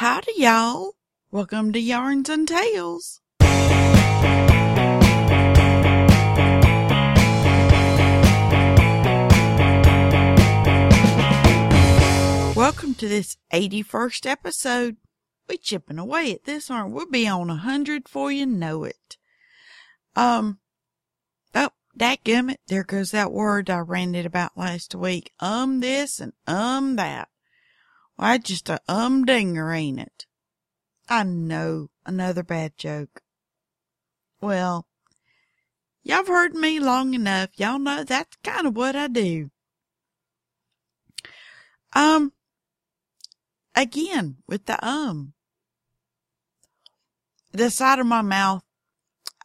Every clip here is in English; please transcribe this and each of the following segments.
Howdy, y'all. Welcome to Yarns and Tales. Welcome to this 81st episode. We chipping away at this, aren't we? We'll be on a hundred for you know it. Um, oh, dadgummit, there goes that word I ranted about last week. Um this and um that. Why, just a umdinger, ain't it? I know, another bad joke. Well, y'all've heard me long enough. Y'all know that's kind of what I do. Um, again, with the um. The side of my mouth,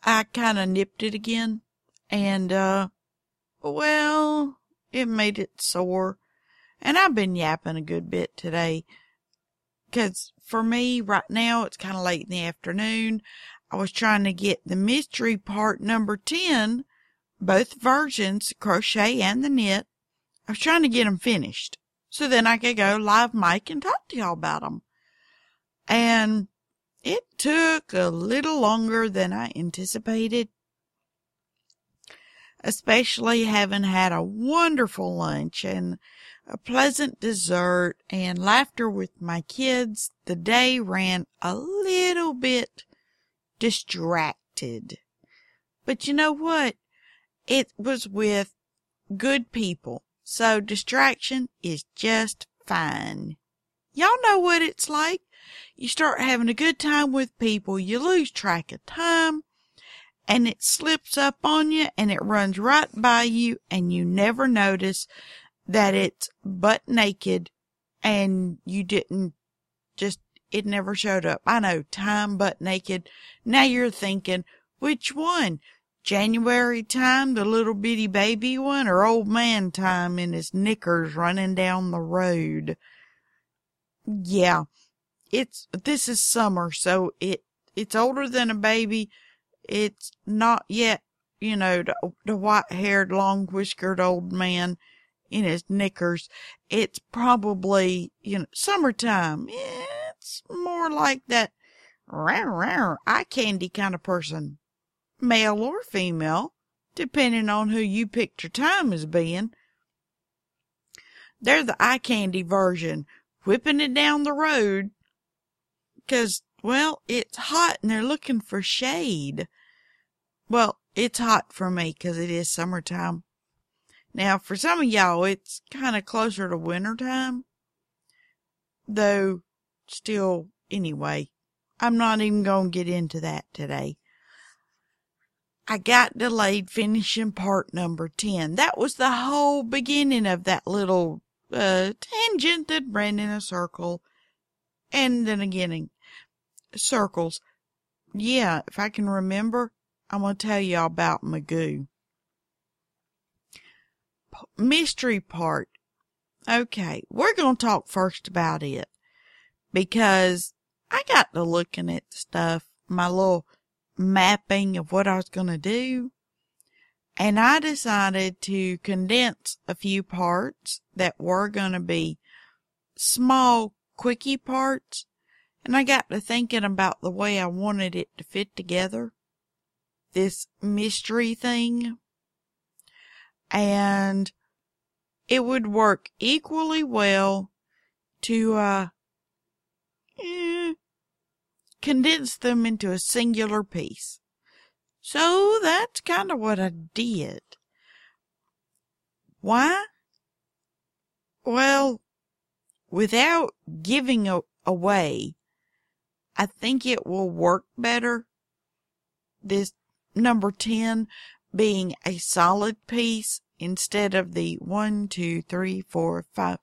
I kind of nipped it again. And, uh, well, it made it sore. And I've been yapping a good bit today. Cause for me right now, it's kind of late in the afternoon. I was trying to get the mystery part number 10, both versions, crochet and the knit. I was trying to get them finished so then I could go live mic and talk to y'all about them. And it took a little longer than I anticipated, especially having had a wonderful lunch and a pleasant dessert and laughter with my kids. The day ran a little bit distracted. But you know what? It was with good people. So distraction is just fine. Y'all know what it's like. You start having a good time with people, you lose track of time, and it slips up on you and it runs right by you and you never notice that it's butt naked and you didn't just, it never showed up. I know, time butt naked. Now you're thinking, which one? January time, the little bitty baby one, or old man time in his knickers running down the road? Yeah, it's, this is summer, so it, it's older than a baby. It's not yet, you know, the, the white haired, long whiskered old man in his knickers. It's probably, you know, summertime. It's more like that rare, rare eye candy kind of person male or female, depending on who you picked your time as being. They're the eye candy version, whipping it down the road, cause, well, it's hot and they're looking for shade. Well, it's hot for me cause it is summertime. Now, for some of y'all, it's kind of closer to wintertime. Though, still, anyway, I'm not even going to get into that today. I got delayed finishing part number 10. That was the whole beginning of that little uh, tangent that ran in a circle. And then again, in circles. Yeah, if I can remember, I'm going to tell you all about Magoo. Mystery part. Okay, we're going to talk first about it because I got to looking at stuff, my little mapping of what I was going to do. And I decided to condense a few parts that were going to be small, quickie parts. And I got to thinking about the way I wanted it to fit together. This mystery thing. And it would work equally well to, uh, eh, condense them into a singular piece. So that's kind of what I did. Why? Well, without giving a- away, I think it will work better. This number 10 being a solid piece instead of the one, two, three, four, five,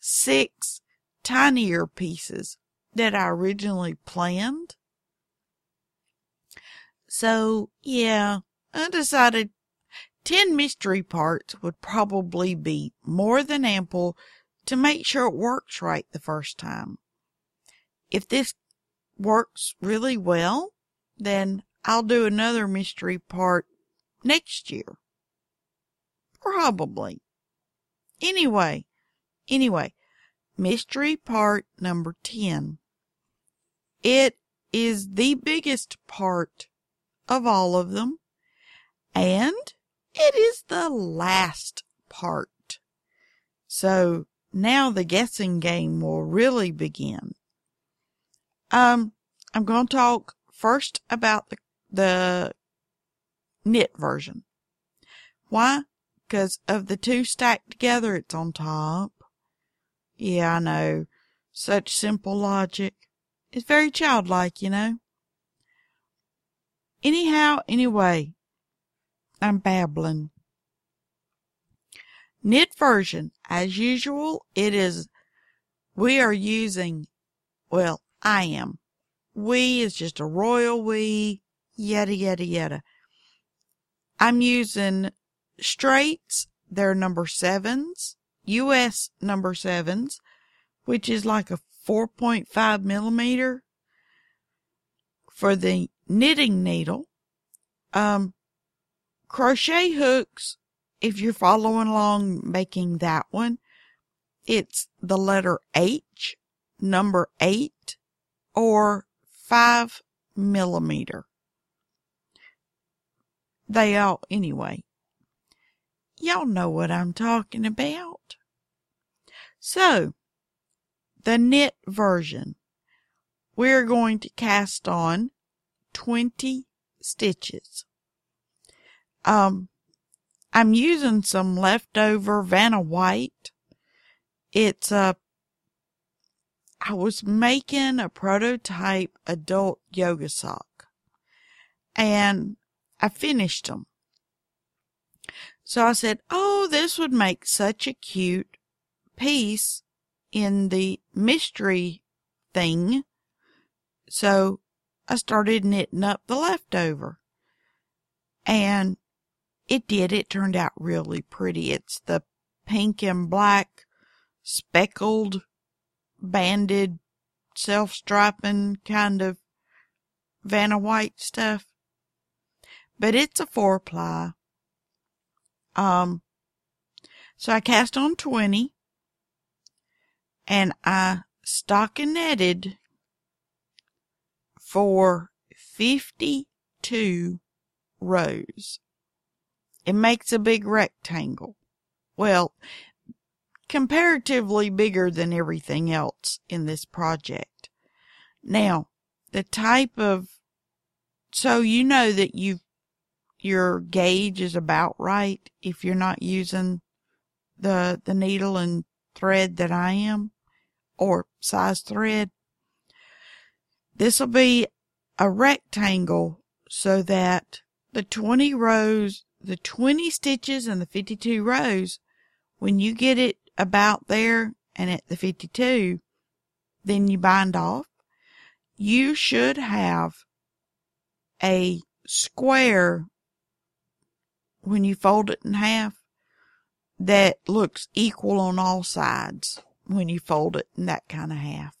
six tinier pieces that I originally planned. So, yeah, I decided 10 mystery parts would probably be more than ample to make sure it works right the first time. If this works really well, then I'll do another mystery part next year. Probably. Anyway, anyway, mystery part number 10. It is the biggest part of all of them, and it is the last part. So now the guessing game will really begin. Um, I'm going to talk first about the, the knit version. Why? Because of the two stacked together, it's on top. Yeah, I know. Such simple logic. It's very childlike, you know. Anyhow, anyway, I'm babbling. Knit version, as usual, it is, we are using, well, I am. We is just a royal we, yada, yada, yada. I'm using straights. They're number sevens, US number sevens, which is like a 4.5 millimeter for the knitting needle. Um, crochet hooks, if you're following along making that one, it's the letter H, number eight, or five millimeter. They all, anyway. Y'all know what I'm talking about. So, the knit version. We're going to cast on 20 stitches. Um, I'm using some leftover Vanna White. It's a, I was making a prototype adult yoga sock and I finished them. So I said, Oh, this would make such a cute piece in the mystery thing. So I started knitting up the leftover. And it did. It turned out really pretty. It's the pink and black speckled banded self-striping kind of Vanna White stuff. But it's a four ply. Um, so I cast on 20 and I stockinetted for 52 rows. It makes a big rectangle. Well, comparatively bigger than everything else in this project. Now, the type of, so you know that you your gauge is about right if you're not using the, the needle and thread that I am or size thread. This will be a rectangle so that the 20 rows, the 20 stitches and the 52 rows, when you get it about there and at the 52, then you bind off. You should have a square when you fold it in half that looks equal on all sides when you fold it in that kind of half.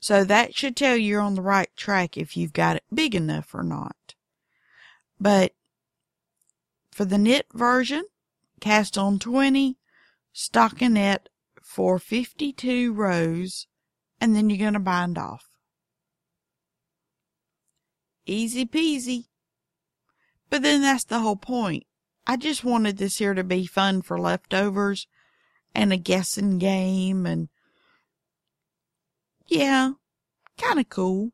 So that should tell you you're on the right track if you've got it big enough or not. But for the knit version, cast on 20, stockinette for 52 rows, and then you're going to bind off. Easy peasy. But then that's the whole point. I just wanted this here to be fun for leftovers and a guessing game and yeah, kind of cool.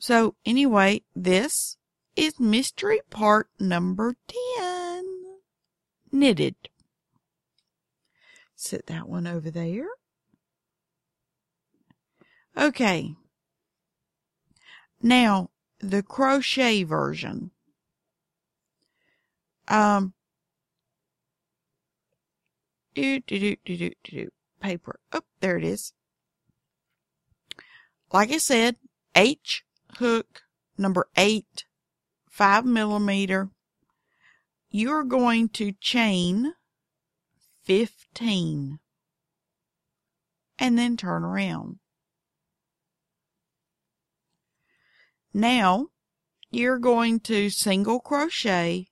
So anyway, this is mystery part number 10. Knitted. Set that one over there. Okay. Now, the crochet version. Um, do, do, do, do, do, do, paper. Oh, there it is. Like I said, H hook number eight, five millimeter. You're going to chain 15 and then turn around. Now you're going to single crochet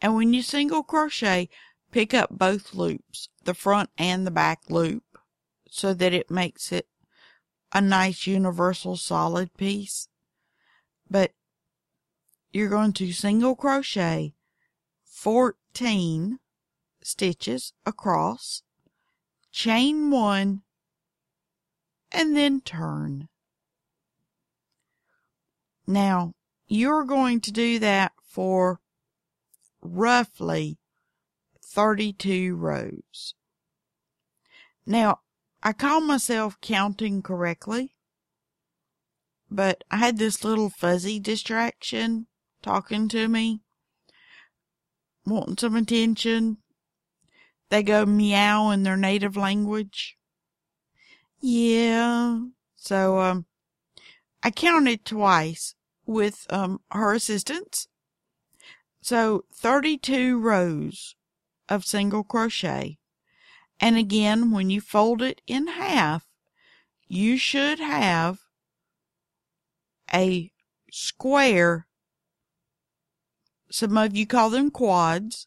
and when you single crochet, pick up both loops, the front and the back loop, so that it makes it a nice universal solid piece, but you're going to single crochet 14 stitches across, chain one, and then turn. Now, you're going to do that for roughly 32 rows. Now, I call myself counting correctly, but I had this little fuzzy distraction talking to me, wanting some attention. They go meow in their native language. Yeah. So, um, I counted twice with, um, her assistance. So 32 rows of single crochet. And again, when you fold it in half, you should have a square. Some of you call them quads,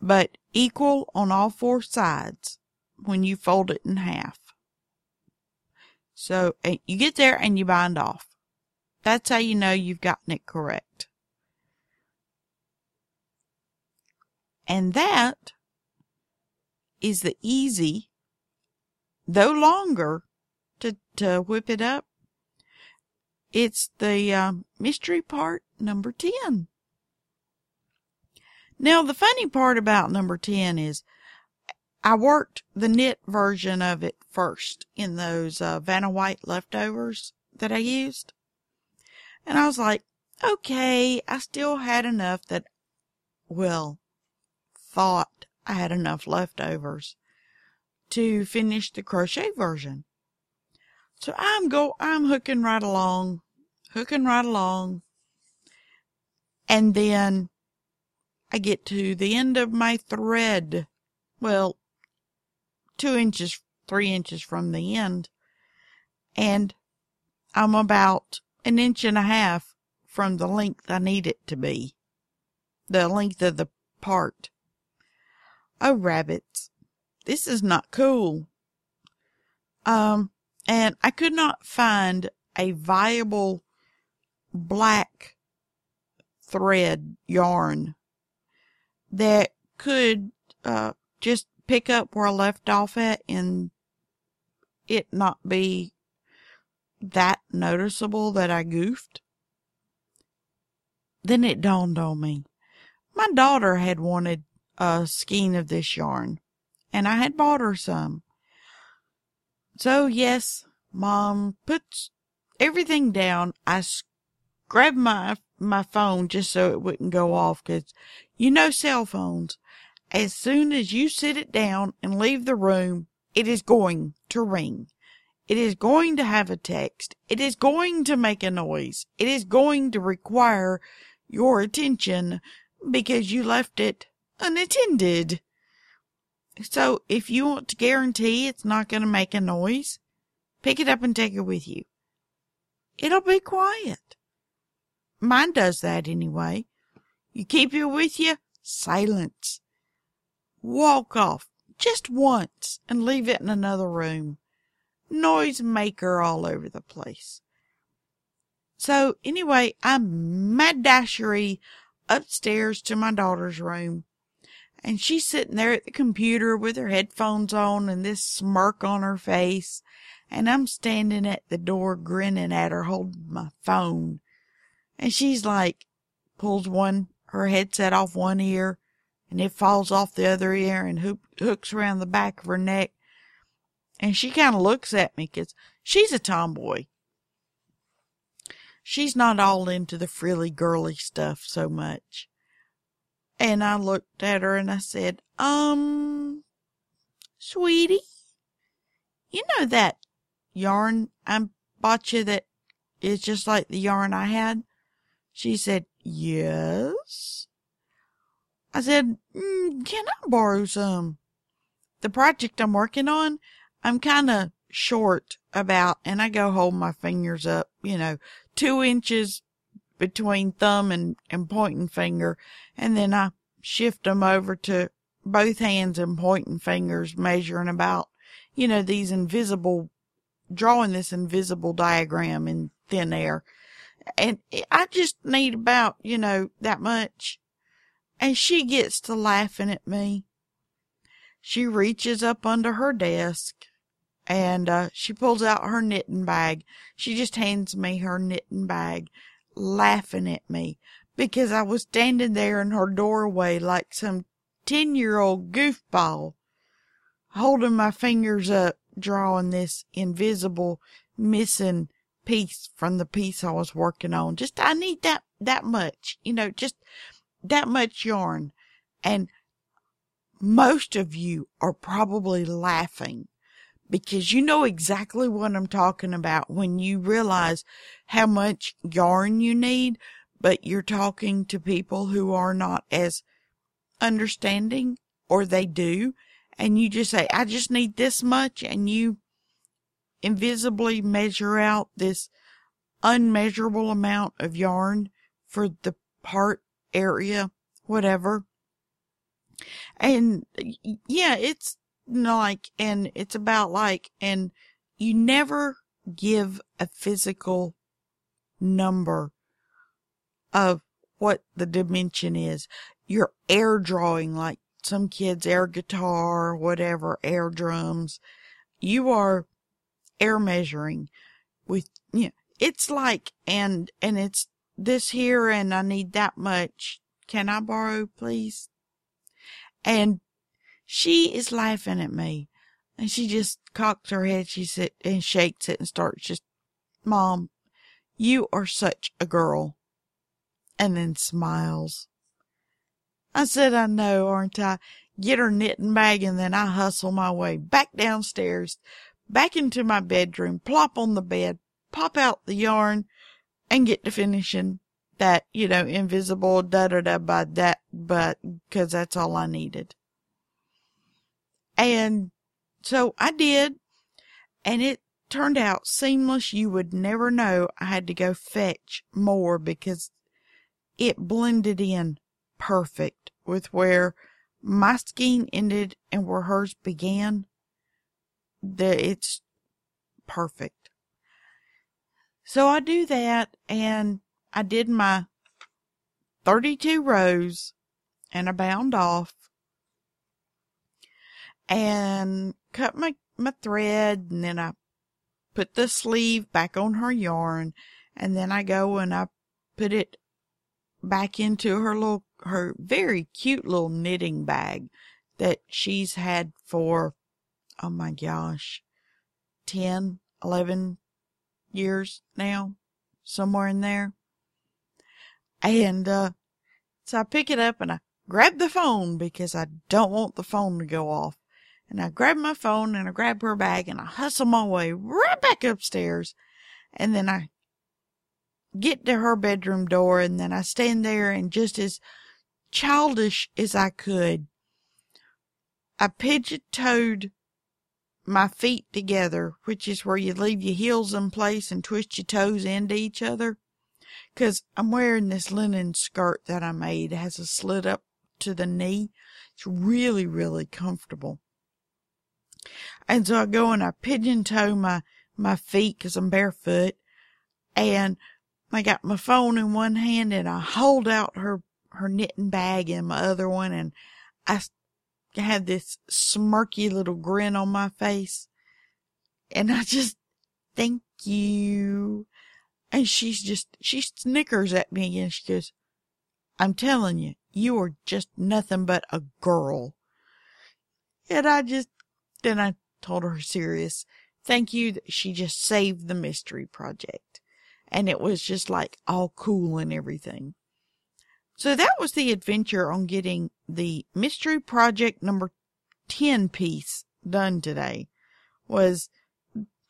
but equal on all four sides when you fold it in half. So eh, you get there and you bind off. That's how you know you've gotten it correct. And that is the easy, though longer, to, to whip it up. It's the uh, mystery part number 10. Now, the funny part about number 10 is I worked the knit version of it first in those uh, Vanna White leftovers that I used. And I was like, okay, I still had enough that, well, thought I had enough leftovers to finish the crochet version. So I'm go, I'm hooking right along, hooking right along. And then I get to the end of my thread. Well, two inches, three inches from the end. And I'm about an inch and a half from the length I need it to be. The length of the part. Oh, rabbits. This is not cool. Um, and I could not find a viable black thread yarn that could, uh, just pick up where I left off at and it not be that noticeable that I goofed. Then it dawned on me. My daughter had wanted a skein of this yarn, and I had bought her some. So, yes, Mom puts everything down. I grabbed my, my phone just so it wouldn't go off because you know cell phones. As soon as you sit it down and leave the room, it is going to ring. It is going to have a text. It is going to make a noise. It is going to require your attention because you left it unattended. So if you want to guarantee it's not going to make a noise, pick it up and take it with you. It'll be quiet. Mine does that anyway. You keep it with you, silence. Walk off just once and leave it in another room noise maker all over the place. So anyway, I'm mad dashery upstairs to my daughter's room. And she's sitting there at the computer with her headphones on and this smirk on her face. And I'm standing at the door grinning at her holding my phone. And she's like, pulls one, her headset off one ear and it falls off the other ear and hoop, hooks around the back of her neck and she kind of looks at me because she's a tomboy. She's not all into the frilly girly stuff so much. And I looked at her and I said, um, sweetie, you know that yarn I bought you that is just like the yarn I had? She said, yes. I said, mm, can I borrow some? The project I'm working on, I'm kind of short about, and I go hold my fingers up, you know, two inches between thumb and, and pointing finger. And then I shift them over to both hands and pointing fingers, measuring about, you know, these invisible drawing this invisible diagram in thin air. And I just need about, you know, that much. And she gets to laughing at me. She reaches up under her desk and uh, she pulls out her knitting bag. She just hands me her knitting bag, laughing at me because I was standing there in her doorway like some 10 year old goofball, holding my fingers up, drawing this invisible missing piece from the piece I was working on. Just, I need that, that much, you know, just that much yarn. And most of you are probably laughing because you know exactly what I'm talking about when you realize how much yarn you need, but you're talking to people who are not as understanding or they do. And you just say, I just need this much. And you invisibly measure out this unmeasurable amount of yarn for the part area, whatever. And yeah, it's like, and it's about like, and you never give a physical number of what the dimension is. You're air drawing like some kids air guitar, whatever, air drums. You are air measuring with, you know, it's like, and, and it's this here and I need that much. Can I borrow, please? And she is laughing at me and she just cocks her head. She sit and shakes it and starts just, mom, you are such a girl. And then smiles. I said, I know, aren't I? Get her knitting bag and then I hustle my way back downstairs, back into my bedroom, plop on the bed, pop out the yarn and get to finishing that, you know, invisible da da da by that, but cause that's all I needed. And so I did, and it turned out seamless. You would never know I had to go fetch more because it blended in perfect with where my skein ended and where hers began. It's perfect. So I do that and I did my 32 rows and I bound off and cut my, my thread and then I put the sleeve back on her yarn and then I go and I put it back into her little, her very cute little knitting bag that she's had for, oh my gosh, 10, 11 years now, somewhere in there. And, uh, so I pick it up and I grab the phone because I don't want the phone to go off. And I grab my phone and I grab her bag and I hustle my way right back upstairs. And then I get to her bedroom door and then I stand there and just as childish as I could, I pigeon toed my feet together, which is where you leave your heels in place and twist your toes into each other. Cause I'm wearing this linen skirt that I made. It has a slit up to the knee. It's really, really comfortable. And so I go and I pigeon toe my, my feet cause I'm barefoot and I got my phone in one hand and I hold out her, her knitting bag in my other one and I had this smirky little grin on my face and I just, thank you. And she's just, she snickers at me and she goes, I'm telling you, you are just nothing but a girl. And I just, then I told her serious, thank you. She just saved the mystery project. And it was just like all cool and everything. So that was the adventure on getting the mystery project number 10 piece done today was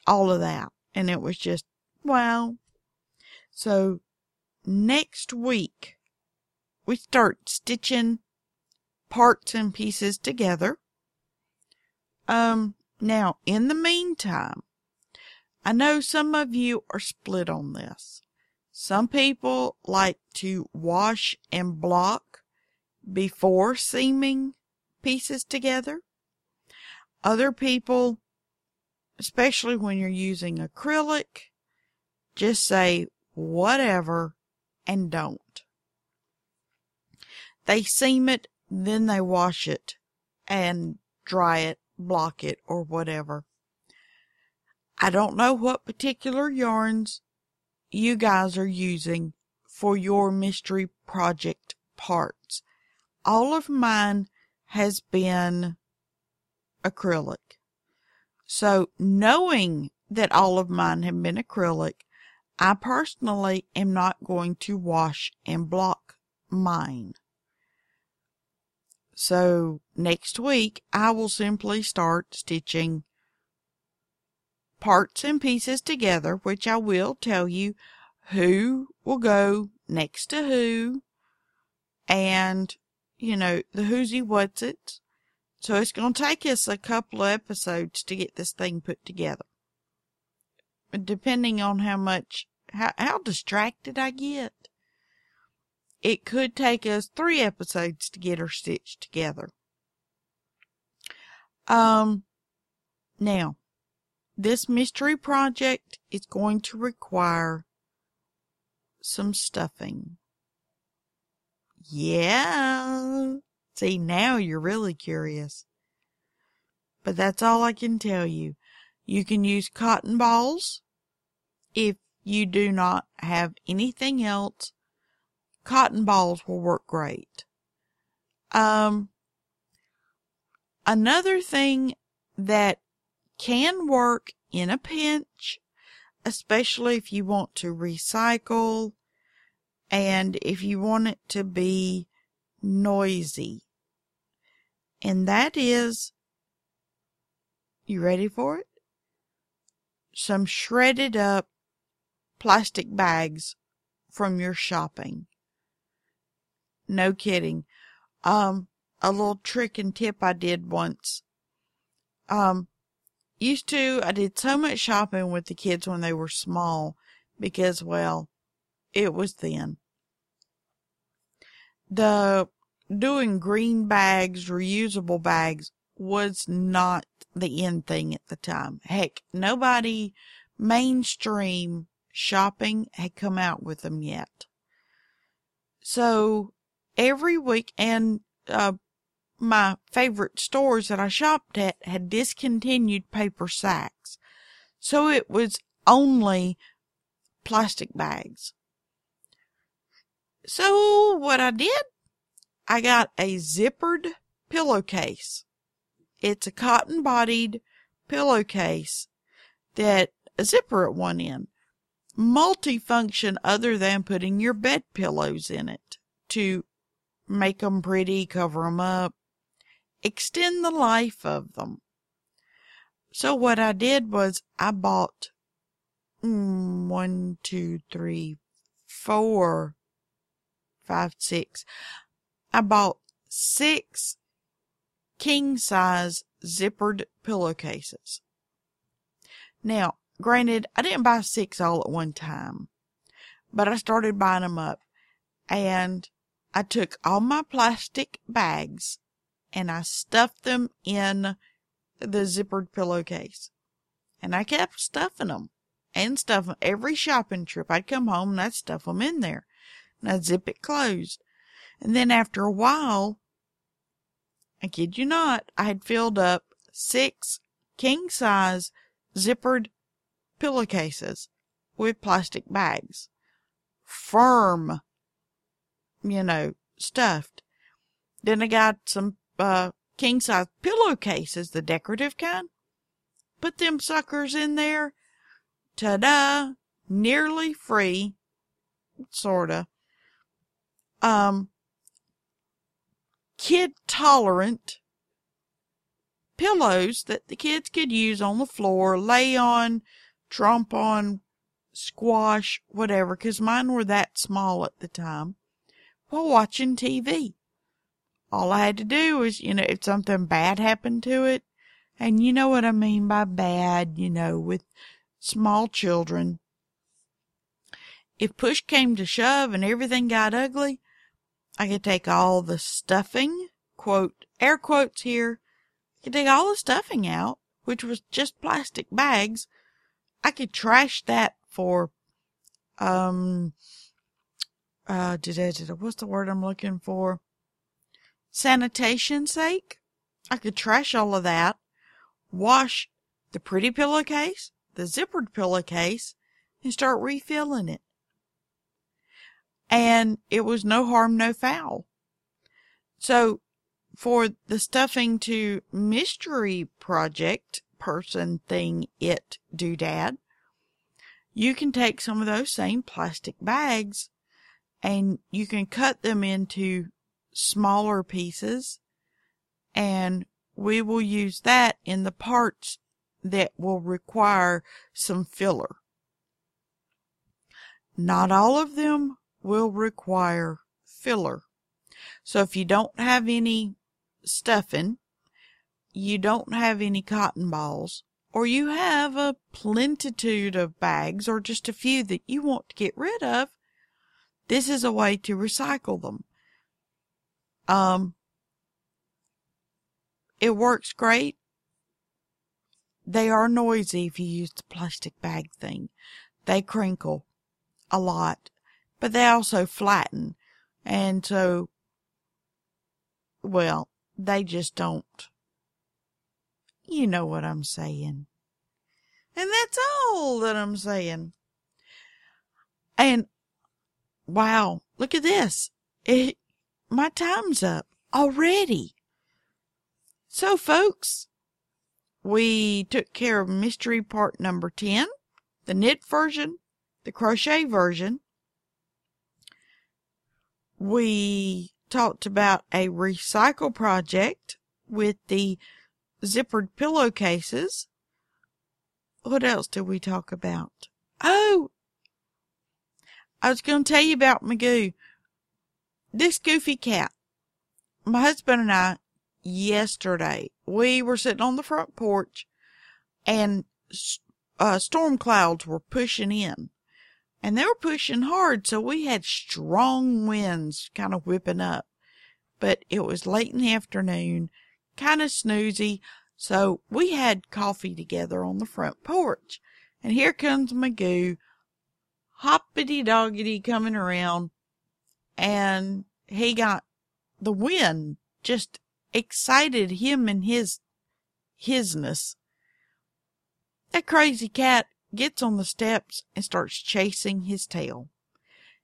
all of that. And it was just, wow. So next week we start stitching parts and pieces together. Um, now in the meantime, I know some of you are split on this. Some people like to wash and block before seaming pieces together. Other people especially when you're using acrylic, just say whatever and don't. They seam it, then they wash it and dry it, block it, or whatever. I don't know what particular yarns you guys are using for your mystery project parts. All of mine has been acrylic. So knowing that all of mine have been acrylic, I personally am not going to wash and block mine. So next week I will simply start stitching parts and pieces together, which I will tell you who will go next to who and, you know, the who'sy what's it. So it's going to take us a couple of episodes to get this thing put together. Depending on how much, how, how distracted I get it could take us three episodes to get her stitched together. Um, now, this mystery project is going to require some stuffing. Yeah. See, now you're really curious. But that's all I can tell you. You can use cotton balls if you do not have anything else cotton balls will work great. Um, another thing that can work in a pinch, especially if you want to recycle and if you want it to be noisy. And that is, you ready for it? Some shredded up plastic bags from your shopping. No kidding. Um, a little trick and tip I did once. Um, used to, I did so much shopping with the kids when they were small because, well, it was then. The doing green bags, reusable bags was not the end thing at the time. Heck, nobody mainstream shopping had come out with them yet. So every week and uh, my favorite stores that I shopped at had discontinued paper sacks. So it was only plastic bags. So what I did, I got a zippered pillowcase. It's a cotton bodied pillowcase that a zipper at one end. Multifunction other than putting your bed pillows in it to make them pretty, cover them up, extend the life of them. So what I did was I bought mm, one, two, three, four, five, six. I bought six king size zippered pillowcases. Now, granted, I didn't buy six all at one time, but I started buying them up and I took all my plastic bags and I stuffed them in the zippered pillowcase. And I kept stuffing them and stuffing every shopping trip. I'd come home and I'd stuff them in there and I'd zip it closed. And then after a while, I kid you not, I had filled up six king size zippered pillowcases with plastic bags. Firm you know, stuffed. Then I got some, uh, king size pillowcases, the decorative kind. Put them suckers in there. Ta-da! Nearly free. Sorta. Um, kid tolerant pillows that the kids could use on the floor, lay on, tromp on, squash, whatever, cause mine were that small at the time watching TV. All I had to do was, you know, if something bad happened to it, and you know what I mean by bad, you know, with small children. If push came to shove and everything got ugly, I could take all the stuffing, quote, air quotes here, I could take all the stuffing out, which was just plastic bags, I could trash that for, um, uh, what's the word I'm looking for? Sanitation sake. I could trash all of that, wash the pretty pillowcase, the zippered pillowcase, and start refilling it. And it was no harm, no foul. So for the stuffing to mystery project person thing it doodad, you can take some of those same plastic bags and you can cut them into smaller pieces and we will use that in the parts that will require some filler. Not all of them will require filler. So if you don't have any stuffing, you don't have any cotton balls, or you have a plentitude of bags or just a few that you want to get rid of, this is a way to recycle them. Um, it works great. They are noisy if you use the plastic bag thing. They crinkle a lot, but they also flatten. And so, well, they just don't you know what I'm saying. And that's all that I'm saying. And wow, look at this. It, my time's up already. So folks, we took care of mystery part number 10, the knit version, the crochet version. We talked about a recycle project with the zippered pillowcases. What else did we talk about? Oh, I was going to tell you about Magoo. This goofy cat. My husband and I, yesterday, we were sitting on the front porch and uh, storm clouds were pushing in. And they were pushing hard, so we had strong winds kind of whipping up. But it was late in the afternoon kind of snoozy. So we had coffee together on the front porch. And here comes Magoo, hoppity doggity coming around. And he got the wind just excited him and his hisness. That crazy cat gets on the steps and starts chasing his tail.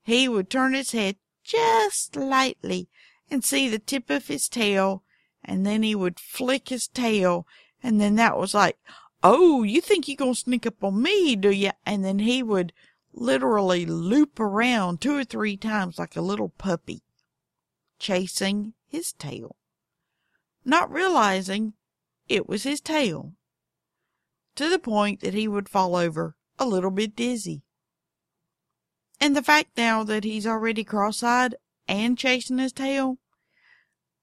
He would turn his head just lightly and see the tip of his tail and then he would flick his tail, and then that was like, oh, you think you gonna sneak up on me, do you? And then he would literally loop around two or three times like a little puppy, chasing his tail, not realizing it was his tail, to the point that he would fall over a little bit dizzy. And the fact now that he's already cross-eyed and chasing his tail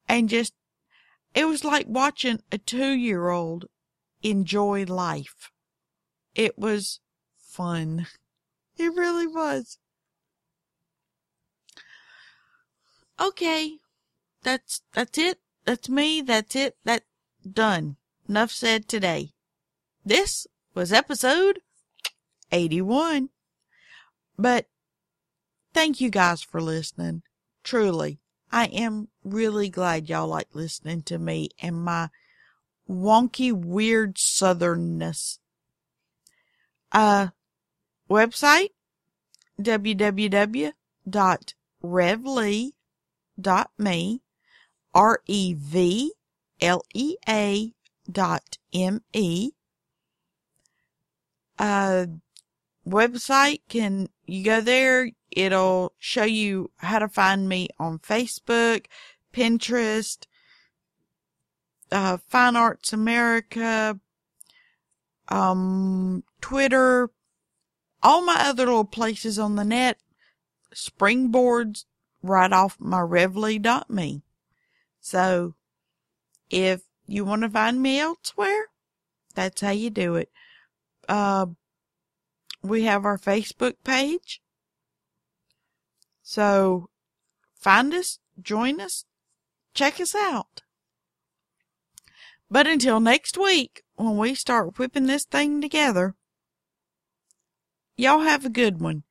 and just it was like watching a two year old enjoy life. It was fun. It really was. Okay. That's, that's it. That's me. That's it. That done. Enough said today. This was episode 81. But thank you guys for listening. Truly. I am really glad y'all like listening to me and my wonky, weird southernness. Uh, website www.revlea.me R E V L E A dot M E. Uh, website can you go there It'll show you how to find me on Facebook, Pinterest, uh, Fine Arts America, um, Twitter, all my other little places on the net, springboards right off my revlea.me. So if you want to find me elsewhere, that's how you do it. Uh, we have our Facebook page. So find us, join us, check us out. But until next week, when we start whipping this thing together. Y'all have a good one.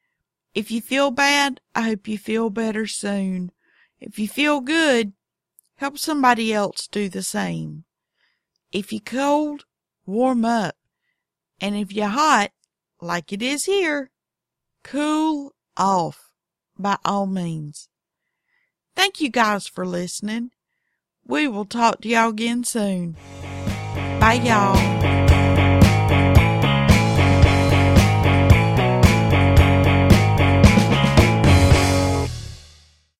If you feel bad, I hope you feel better soon. If you feel good, help somebody else do the same. If you cold, warm up. And if you're hot, like it is here, cool off by all means. Thank you guys for listening. We will talk to y'all again soon. Bye, y'all.